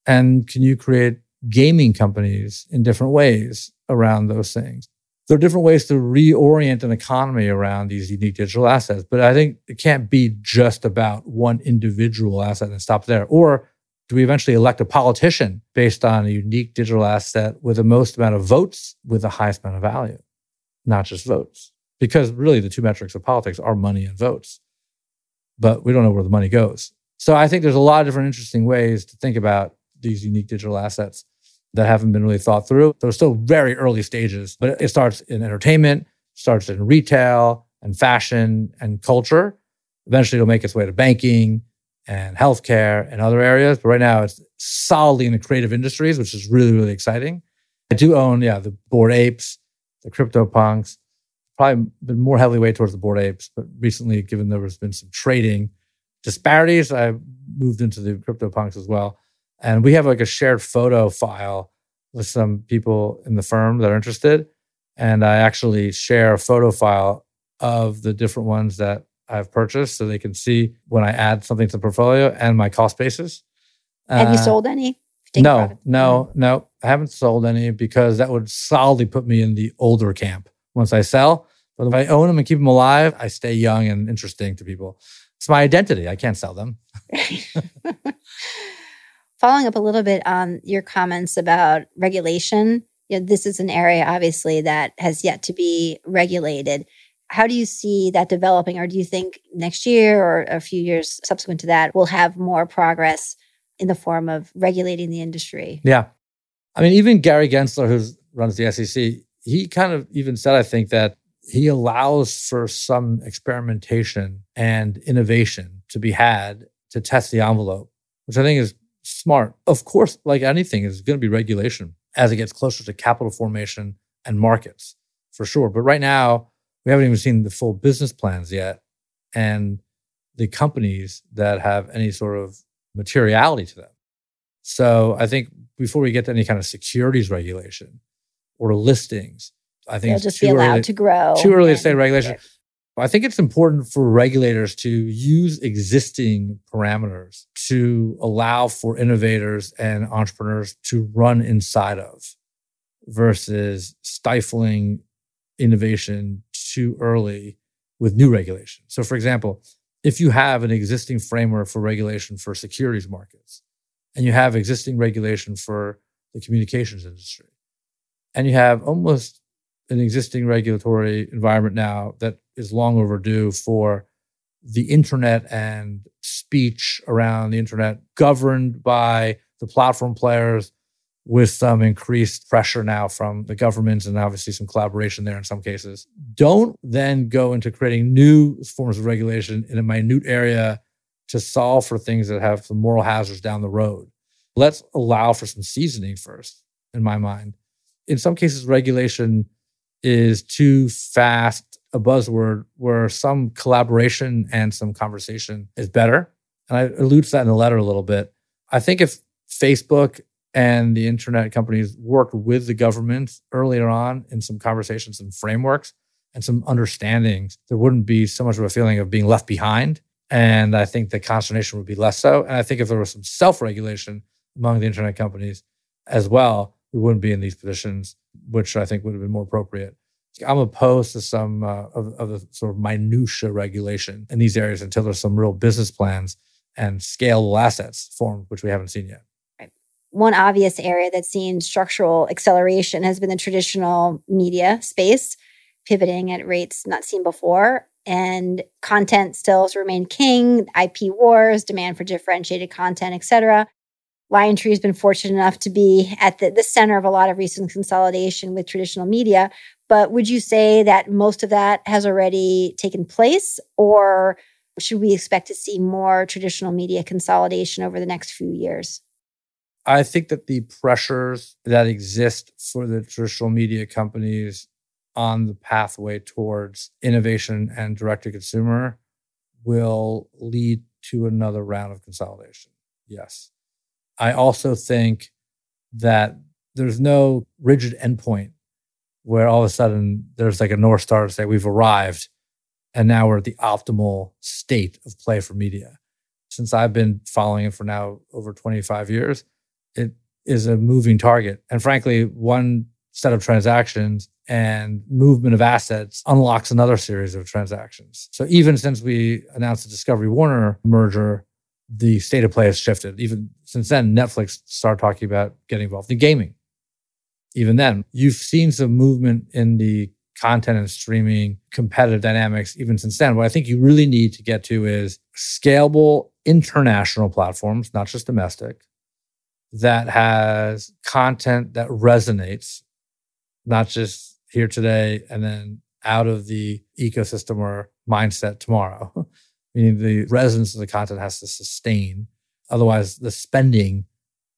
and can you create gaming companies in different ways around those things there are different ways to reorient an economy around these unique digital assets but i think it can't be just about one individual asset and stop there or do we eventually elect a politician based on a unique digital asset with the most amount of votes with the highest amount of value not just votes. Because really, the two metrics of politics are money and votes. But we don't know where the money goes. So I think there's a lot of different interesting ways to think about these unique digital assets that haven't been really thought through. They're still very early stages, but it starts in entertainment, starts in retail and fashion and culture. Eventually, it'll make its way to banking and healthcare and other areas. But right now, it's solidly in the creative industries, which is really, really exciting. I do own, yeah, the Bored Apes the CryptoPunks, probably been more heavily weighted towards the Bored Apes, but recently, given there has been some trading disparities, I moved into the CryptoPunks as well. And we have like a shared photo file with some people in the firm that are interested. And I actually share a photo file of the different ones that I've purchased so they can see when I add something to the portfolio and my cost basis. Have uh, you sold any? no, no, no. I haven't sold any because that would solidly put me in the older camp once I sell. But if I own them and keep them alive, I stay young and interesting to people. It's my identity. I can't sell them. Following up a little bit on your comments about regulation, you know, this is an area obviously that has yet to be regulated. How do you see that developing, or do you think next year or a few years subsequent to that we'll have more progress in the form of regulating the industry. Yeah. I mean, even Gary Gensler, who runs the SEC, he kind of even said, I think, that he allows for some experimentation and innovation to be had to test the envelope, which I think is smart. Of course, like anything, is going to be regulation as it gets closer to capital formation and markets, for sure. But right now, we haven't even seen the full business plans yet. And the companies that have any sort of materiality to them. So I think before we get to any kind of securities regulation or listings, I think they'll just be allowed early, to grow. Too early to say regulation. I think it's important for regulators to use existing parameters to allow for innovators and entrepreneurs to run inside of versus stifling innovation too early with new regulation. So, for example, if you have an existing framework for regulation for securities markets and you have existing regulation for the communications industry and you have almost an existing regulatory environment now that is long overdue for the internet and speech around the internet governed by the platform players with some increased pressure now from the governments and obviously some collaboration there in some cases. Don't then go into creating new forms of regulation in a minute area to solve for things that have some moral hazards down the road. Let's allow for some seasoning first, in my mind. In some cases, regulation is too fast a buzzword where some collaboration and some conversation is better. And I allude to that in the letter a little bit. I think if Facebook and the internet companies worked with the government earlier on in some conversations and frameworks and some understandings, there wouldn't be so much of a feeling of being left behind. And I think the consternation would be less so. And I think if there was some self regulation among the internet companies as well, we wouldn't be in these positions, which I think would have been more appropriate. I'm opposed to some uh, of, of the sort of minutia regulation in these areas until there's some real business plans and scalable assets formed, which we haven't seen yet. One obvious area that's seen structural acceleration has been the traditional media space, pivoting at rates not seen before. And content still remain king, IP wars, demand for differentiated content, et cetera. LionTree has been fortunate enough to be at the, the center of a lot of recent consolidation with traditional media. But would you say that most of that has already taken place, or should we expect to see more traditional media consolidation over the next few years? I think that the pressures that exist for the traditional media companies on the pathway towards innovation and direct to consumer will lead to another round of consolidation. Yes. I also think that there's no rigid endpoint where all of a sudden there's like a North Star to say we've arrived and now we're at the optimal state of play for media. Since I've been following it for now over 25 years, it is a moving target. And frankly, one set of transactions and movement of assets unlocks another series of transactions. So even since we announced the Discovery Warner merger, the state of play has shifted. Even since then, Netflix started talking about getting involved in gaming. Even then, you've seen some movement in the content and streaming competitive dynamics even since then. What I think you really need to get to is scalable international platforms, not just domestic, that has content that resonates, not just here today and then out of the ecosystem or mindset tomorrow. Meaning the resonance of the content has to sustain. Otherwise, the spending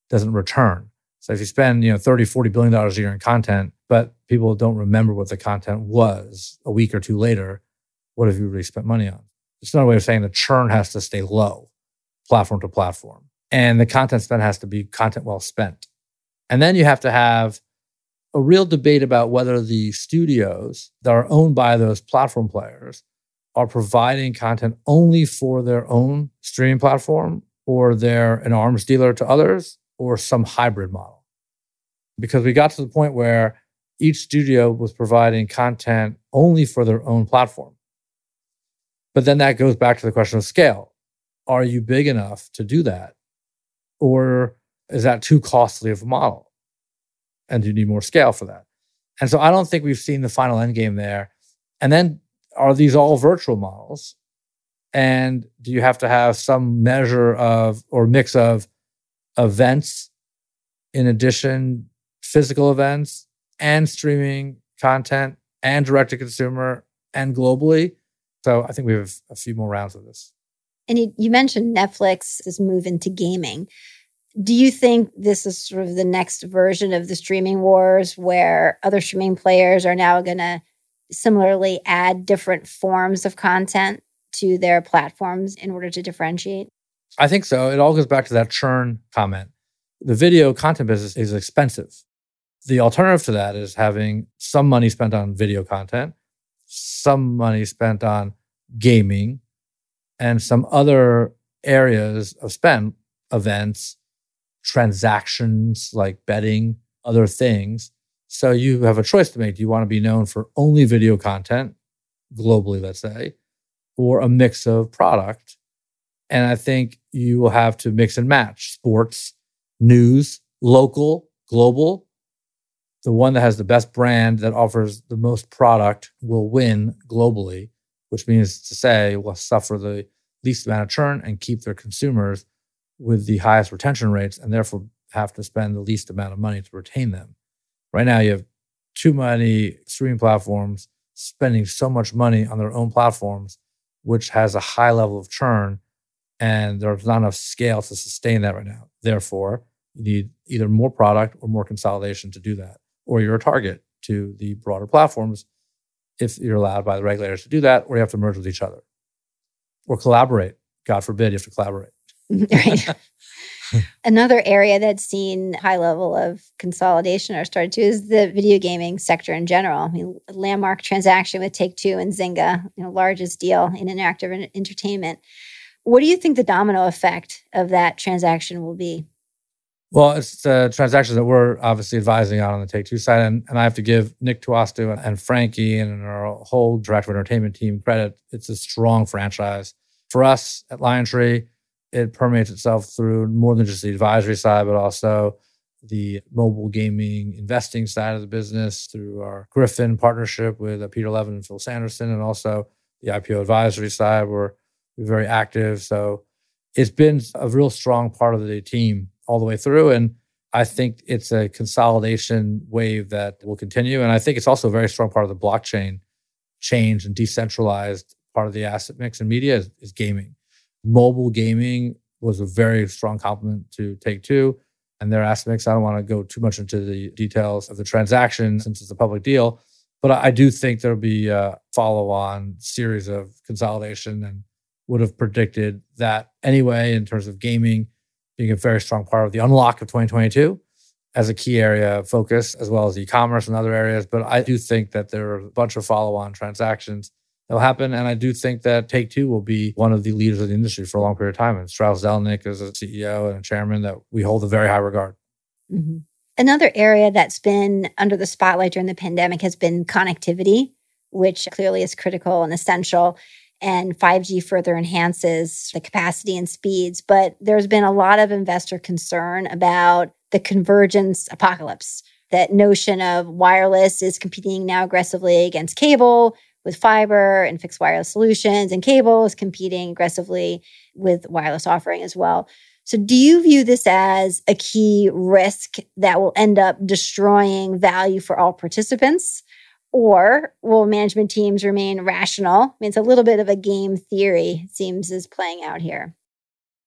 doesn't return. So if you spend, you know, 30, 40 billion dollars a year in content, but people don't remember what the content was a week or two later, what have you really spent money on? It's another way of saying the churn has to stay low, platform to platform. And the content spend has to be content well spent. And then you have to have a real debate about whether the studios that are owned by those platform players are providing content only for their own streaming platform or they're an arms dealer to others or some hybrid model. Because we got to the point where each studio was providing content only for their own platform. But then that goes back to the question of scale. Are you big enough to do that? Or is that too costly of a model? And do you need more scale for that? And so I don't think we've seen the final end game there. And then are these all virtual models? And do you have to have some measure of or mix of events in addition, physical events and streaming content and direct to consumer and globally? So I think we have a few more rounds of this. And you, you mentioned Netflix's move into gaming. Do you think this is sort of the next version of the streaming wars where other streaming players are now going to similarly add different forms of content to their platforms in order to differentiate? I think so. It all goes back to that churn comment. The video content business is expensive. The alternative to that is having some money spent on video content, some money spent on gaming, and some other areas of spend, events, transactions like betting, other things so you have a choice to make. Do you want to be known for only video content globally, let's say, or a mix of product? And I think you will have to mix and match sports, news, local, global. The one that has the best brand that offers the most product will win globally, which means to say will suffer the least amount of churn and keep their consumers with the highest retention rates and therefore have to spend the least amount of money to retain them. Right now, you have too many streaming platforms spending so much money on their own platforms, which has a high level of churn, and there's not enough scale to sustain that right now. Therefore, you need either more product or more consolidation to do that, or you're a target to the broader platforms if you're allowed by the regulators to do that, or you have to merge with each other or collaborate. God forbid you have to collaborate. right. Another area that's seen high level of consolidation or started to is the video gaming sector in general. I mean, landmark transaction with Take Two and Zynga, you know, largest deal in interactive entertainment. What do you think the domino effect of that transaction will be? Well, it's the transaction that we're obviously advising on on the Take Two side, and, and I have to give Nick Tuosto and Frankie and our whole director of entertainment team credit. It's a strong franchise for us at LionTree it permeates itself through more than just the advisory side, but also the mobile gaming investing side of the business through our Griffin partnership with uh, Peter Levin and Phil Sanderson, and also the IPO advisory side. We're, very active. So it's been a real strong part of the team all the way through. And I think it's a consolidation wave that will continue. And I think it's also a very strong part of the blockchain change and decentralized part of the asset mix and media is, is gaming mobile gaming was a very strong complement to Take Two and their aspects. I don't want to go too much into the details of the transaction since it's a public deal, but I do think there'll be a follow on series of consolidation and would have predicted that anyway in terms of gaming being a very strong part of the unlock of 2022 as a key area of focus, as well as e commerce and other areas. But I do think that there are a bunch of follow on transactions that'll happen. And I do think that Take Two will be one of the leaders of the industry for a long period of time. And Strauss Zelnick is a CEO and a chairman that we hold a very high regard. Mm-hmm. Another area that's been under the spotlight during the pandemic has been connectivity, which clearly is critical and essential. And 5G further enhances the capacity and speeds. But there's been a lot of investor concern about the convergence apocalypse. That notion of wireless is competing now aggressively against cable, with fiber and fixed wireless solutions, and cable is competing aggressively with wireless offering as well. So, do you view this as a key risk that will end up destroying value for all participants? Or will management teams remain rational? I mean, it's a little bit of a game theory, seems, is playing out here.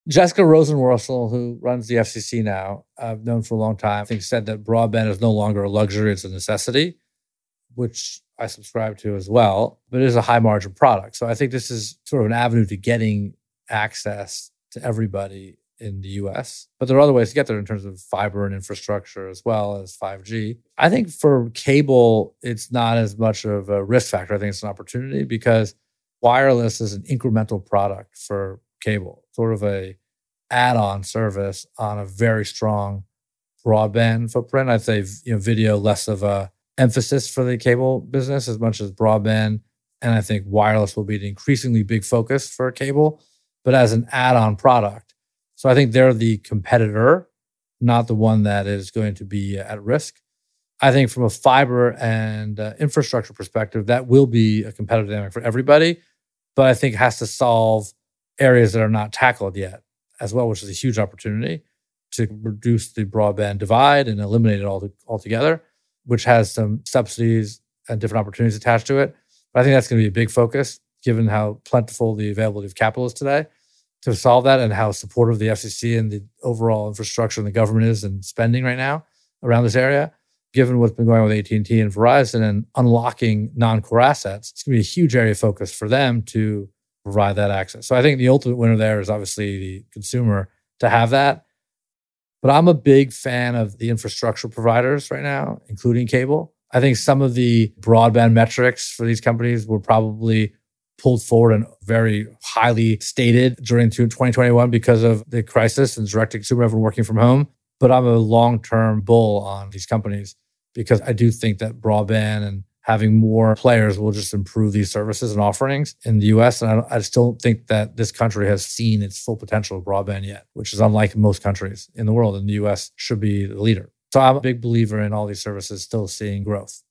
Jessica Rosenworcel, who runs the FCC now, I've known for a long time, I think said that broadband is no longer a luxury, it's a necessity, which I subscribe to as well, but it is a high margin product. So I think this is sort of an avenue to getting access to everybody in the US. But there are other ways to get there in terms of fiber and infrastructure as well as 5G. I think for cable, it's not as much of a risk factor. I think it's an opportunity because wireless is an incremental product for cable, sort of a add-on service on a very strong broadband footprint. I'd say you know video less of a emphasis for the cable business as much as broadband. And I think wireless will be an increasingly big focus for cable, but as an add on product. So I think they're the competitor, not the one that is going to be at risk. I think from a fiber and uh, infrastructure perspective, that will be a competitive dynamic for everybody, but I think has to solve areas that are not tackled yet as well, which is a huge opportunity to reduce the broadband divide and eliminate it all altogether which has some subsidies and different opportunities attached to it. But I think that's going to be a big focus given how plentiful the availability of capital is today to solve that and how supportive the FCC and the overall infrastructure and the government is and spending right now around this area. Given what's been going on with AT&T and Verizon and unlocking non-core assets, it's going to be a huge area of focus for them to provide that access. So I think the ultimate winner there is obviously the consumer to have that. But I'm a big fan of the infrastructure providers right now, including cable. I think some of the broadband metrics for these companies were probably pulled forward and very highly stated during 2021 because of the crisis and direct consumer, everyone working from home. But I'm a long term bull on these companies because I do think that broadband and having more players will just improve these services and offerings in the US. And I, I just don't think that this country has seen its full potential of broadband yet, which is unlike most countries in the world. And the US should be the leader. So I'm a big believer in all these services still seeing growth.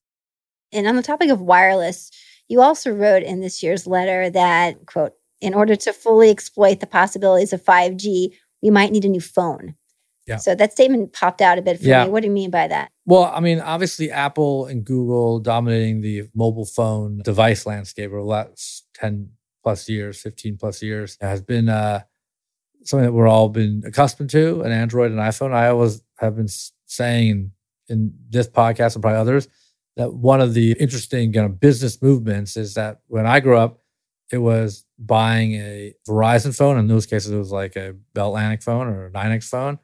And on the topic of wireless, you also wrote in this year's letter that, quote, in order to fully exploit the possibilities of 5G, we might need a new phone. Yeah. So that statement popped out a bit for Yeah. me. What do you mean by that? Well, I mean, obviously, Apple and Google dominating the mobile phone device landscape over the last 10 plus years, 15 plus years has been uh, something that we're all been accustomed to, an Android and iPhone. I always have been saying in this podcast and probably others that one of the interesting kind of business movements is that when I grew up, it was buying a Verizon phone. In those cases, it was like a Bell Atlantic phone or a NYNEX phone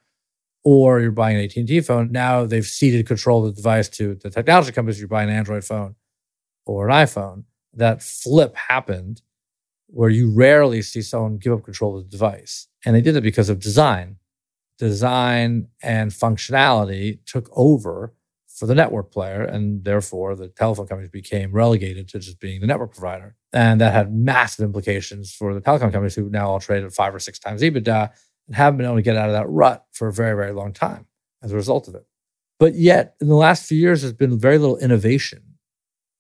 or you're buying an AT&T phone. Now they've ceded control of the device to the technology companies. You're buying an Android phone or an iPhone. That flip happened where you rarely see someone give up control of the device. And they did it because of design. Design and functionality took over for the network player, and therefore the telephone companies became relegated to just being the network provider. And that had massive implications for the telecom companies who now all trade at five or six times EBITDA and haven't been able to get out of that rut for a very, very long time as a result of it. But yet, in the last few years, there's been very little innovation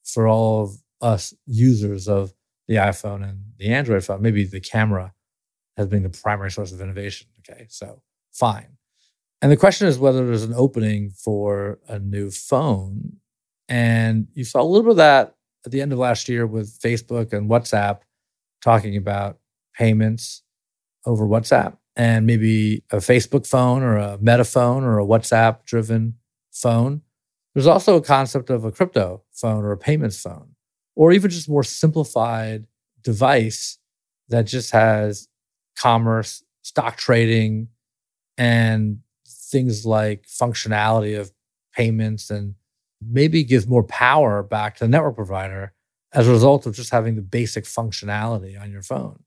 for all of us users of the iPhone and the Android phone. Maybe the camera has been the primary source of innovation. Okay, so fine. And the question is whether there's an opening for a new phone. And you saw a little bit of that at the end of last year with Facebook and WhatsApp talking about payments over WhatsApp and maybe a Facebook phone or a Meta phone or a WhatsApp driven phone. There's also a concept of a crypto phone or a payments phone, or even just more simplified device that just has commerce, stock trading, and things like functionality of payments and maybe gives more power back to the network provider as a result of just having the basic functionality on your phone.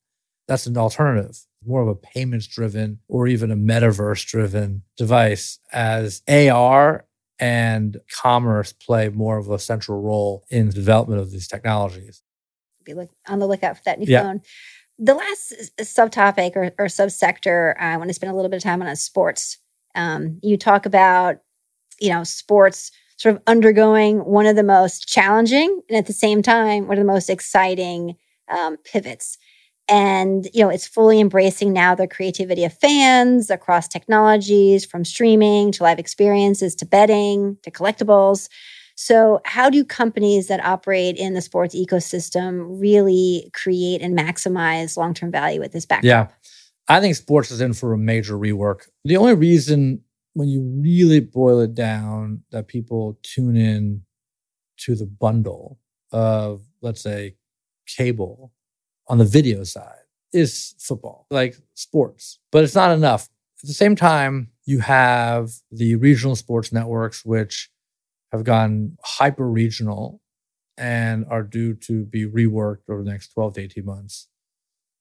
That's an alternative, more of a payments driven or even a metaverse driven device as AR and commerce play more of a central role in the development of these technologies. Be look, on the lookout for that new Yeah. phone. The last subtopic or, or subsector uh, I want to spend a little bit of time on is sports. Um, you talk about, you know, sports sort of undergoing one of the most challenging and at the same time one of the most exciting um, pivots. And you know, it's fully embracing now the creativity of fans across technologies, from streaming to live experiences to betting to collectibles. So, how do companies that operate in the sports ecosystem really create and maximize long term value with this backdrop? Yeah. I think sports is in for a major rework. The only reason, when you really boil it down, that people tune in to the bundle of, let's say, cable on the video side is football, like sports, but it's not enough. At the same time, you have the regional sports networks, which have gone hyper regional and are due to be reworked over the next 12 to 18 months.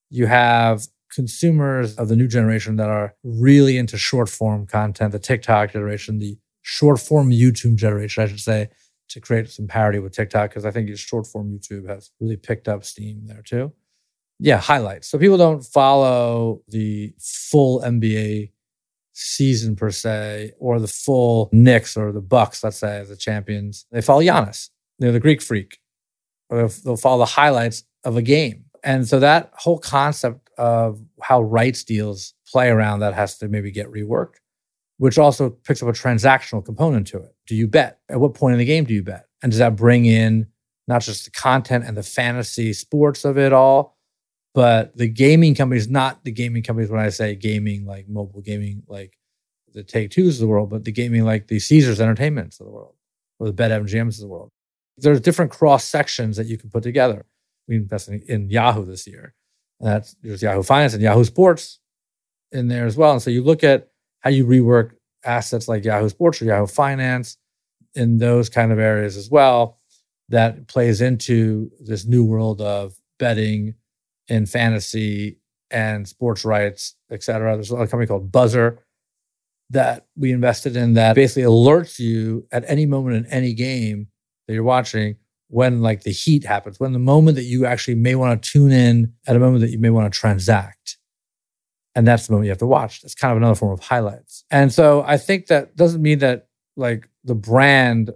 You have consumers of the new generation that are really into short form content, the TikTok generation, the short form YouTube generation, I should say, to create some parity with TikTok, because I think short form YouTube has really picked up steam there too. Yeah, highlights. So people don't follow the full NBA season per se, or the full Knicks or the Bucks, let's say, as the champions. They follow Giannis. They're the Greek freak. Or they'll- they'll follow the highlights of a game. And so that whole concept of how rights deals play around that has to maybe get reworked, which also picks up a transactional component to it. Do you bet? At what point in the game do you bet? And does that bring in not just the content and the fantasy sports of it all, but the gaming companies, not the gaming companies when I say gaming, like mobile gaming, like the Take Twos of the world, but the gaming like the Caesars Entertainments of the world or the BetMGMs of the world. There's different cross sections that you can put together. We invested in Yahoo this year. And that's there's Yahoo Finance and Yahoo Sports in there as well. And so you look at how you rework assets like Yahoo Sports or Yahoo Finance in those kind of areas as well. That plays into this new world of betting and fantasy and sports rights, et cetera. There's a company called Buzzer that we invested in that basically alerts you at any moment in any game that you're watching when like the heat happens, when the moment that you actually may want to tune in at a moment that you may want to transact. And that's the moment you have to watch. That's kind of another form of highlights. And so I think that doesn't mean that like the brand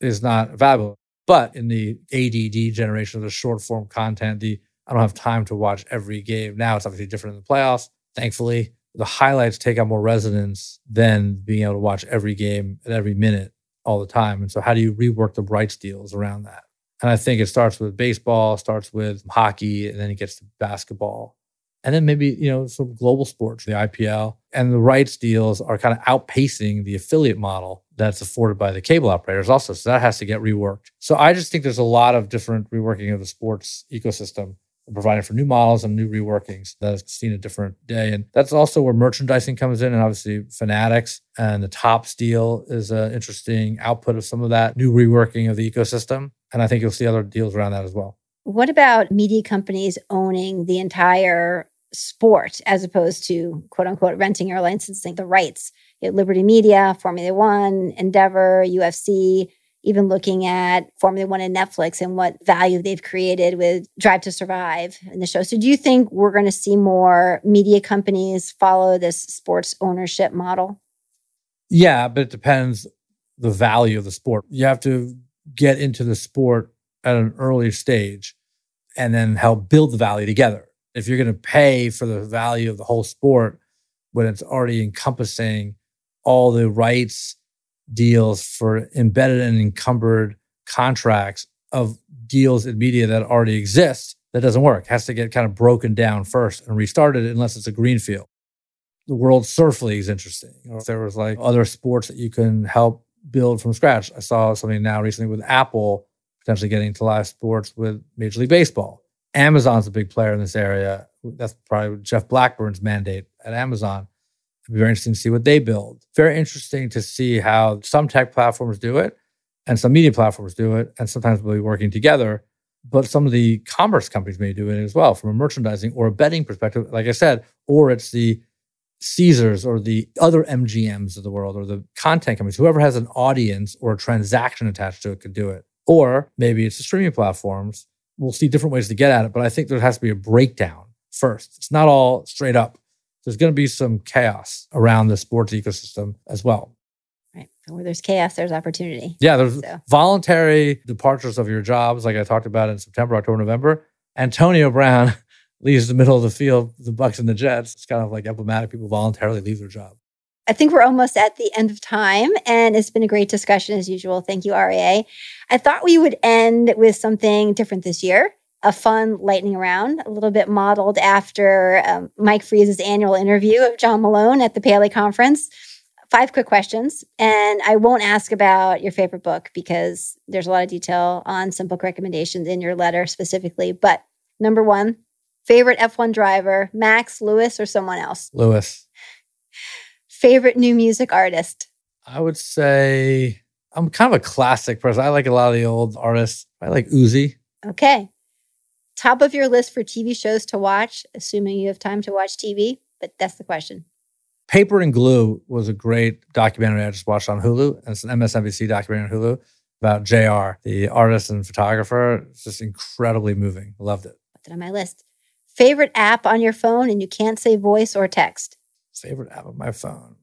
is not valuable, but in the ADD generation of the short form content, the I don't have time to watch every game. Now it's obviously different in the playoffs. Thankfully, the highlights take on more resonance than being able to watch every game at every minute all the time. And so, how do you rework the rights deals around that? And I think it starts with baseball, starts with hockey, and then it gets to basketball. And then maybe, you know, some global sports, the IPL. And the rights deals are kind of outpacing the affiliate model that's afforded by the cable operators also. So that has to get reworked. So I just think there's a lot of different reworking of the sports ecosystem providing for new models and new reworkings that has seen a different day. And that's also where merchandising comes in. And obviously, Fanatics and the Topps deal is an interesting output of some of that new reworking of the ecosystem. And I think you'll see other deals around that as well. What about media companies owning the entire sport as opposed to quote unquote renting or licensing the rights? You know, Liberty Media, Formula One, Endeavor, UFC, even looking at Formula One and Netflix and what value they've created with Drive to Survive in the show. So, do you think we're going to see more media companies follow this sports ownership model? Yeah, but it depends the value of the sport. You have to get into the sport at an early stage and then help build the value together. If you're going to pay for the value of the whole sport when it's already encompassing all the rights deals for embedded and encumbered contracts of deals in media that already exist that doesn't work. It has to get kind of broken down first and restarted unless it's a greenfield. The World Surf League is interesting. If there was like other sports that you can help build from scratch. I saw something now recently with Apple potentially getting into live sports with Major League Baseball. Amazon's a big player in this area. That's probably Jeff Blackburn's mandate at Amazon. It'd be very interesting to see what they build. Very interesting to see how some tech platforms do it and some media platforms do it, and sometimes we'll be working together. But some of the commerce companies may do it as well from a merchandising or a betting perspective, like I said, or it's the Caesars or the other MGMs of the world or the content companies, whoever has an audience or a transaction attached to it could do it. Or maybe it's the streaming platforms. We'll see different ways to get at it, but I think there has to be a breakdown first. It's not all straight up there's going to be some chaos around the sports ecosystem as well. Right. where there's chaos, there's opportunity. Yeah, there's so. voluntary departures of your jobs, like I talked about in September, October, November. Antonio Brown leaves the middle of the field, the Bucks and the Jets. It's kind of like emblematic. People voluntarily leave their job. I think we're almost at the end of time, and it's been a great discussion as usual. Thank you, Aryeh. I thought we would end with something different this year a fun lightning round, a little bit modeled after um, Mike Fries's annual interview of John Malone at the Paley Conference. Five quick questions, and I won't ask about your favorite book because there's a lot of detail on some book recommendations in your letter specifically. But number one, favorite F1 driver, Max, Lewis, or someone else? Lewis. Favorite new music artist? I would say I'm kind of a classic person. I like a lot of the old artists. I like Uzi. Okay. Top of your list for TV shows to watch, assuming you have time to watch TV, but that's the question. Paper and Glue was a great documentary I just watched on Hulu. And it's an MSNBC documentary on Hulu about JR, the artist and photographer. It's just incredibly moving. Loved it. Put it on my list. Favorite app on your phone, and you can't say voice or text. Favorite app on my phone.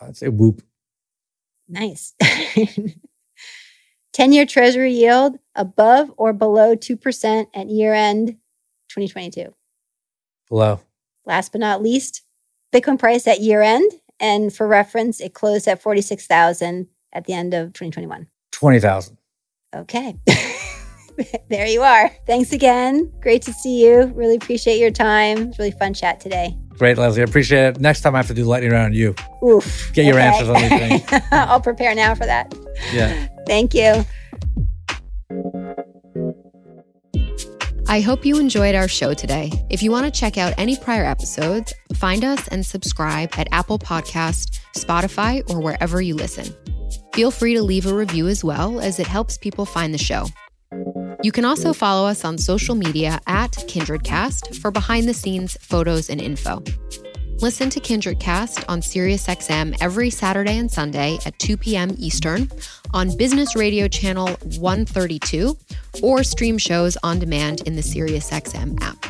I'd say Whoop. Nice. 10 year treasury yield above or below 2% at year end 2022? Below. Last but not least, Bitcoin price at year end. And for reference, it closed at 46,000 at the end of 2021. 20,000. Okay. there you are. Thanks again. Great to see you. Really appreciate your time. It's really fun chat today. Great, Leslie. I appreciate it. Next time I have to do lightning round on you. Oof. Get your okay. answers on these things. I'll prepare now for that. Yeah. Thank you. I hope you enjoyed our show today. If you want to check out any prior episodes, find us and subscribe at Apple Podcast, Spotify, or wherever you listen. Feel free to leave a review as well, as it helps people find the show. You can also follow us on social media at KindredCast for behind the scenes photos and info. Listen to KindredCast on SiriusXM every Saturday and Sunday at 2 p.m. Eastern on Business Radio Channel 132 or stream shows on demand in the SiriusXM app.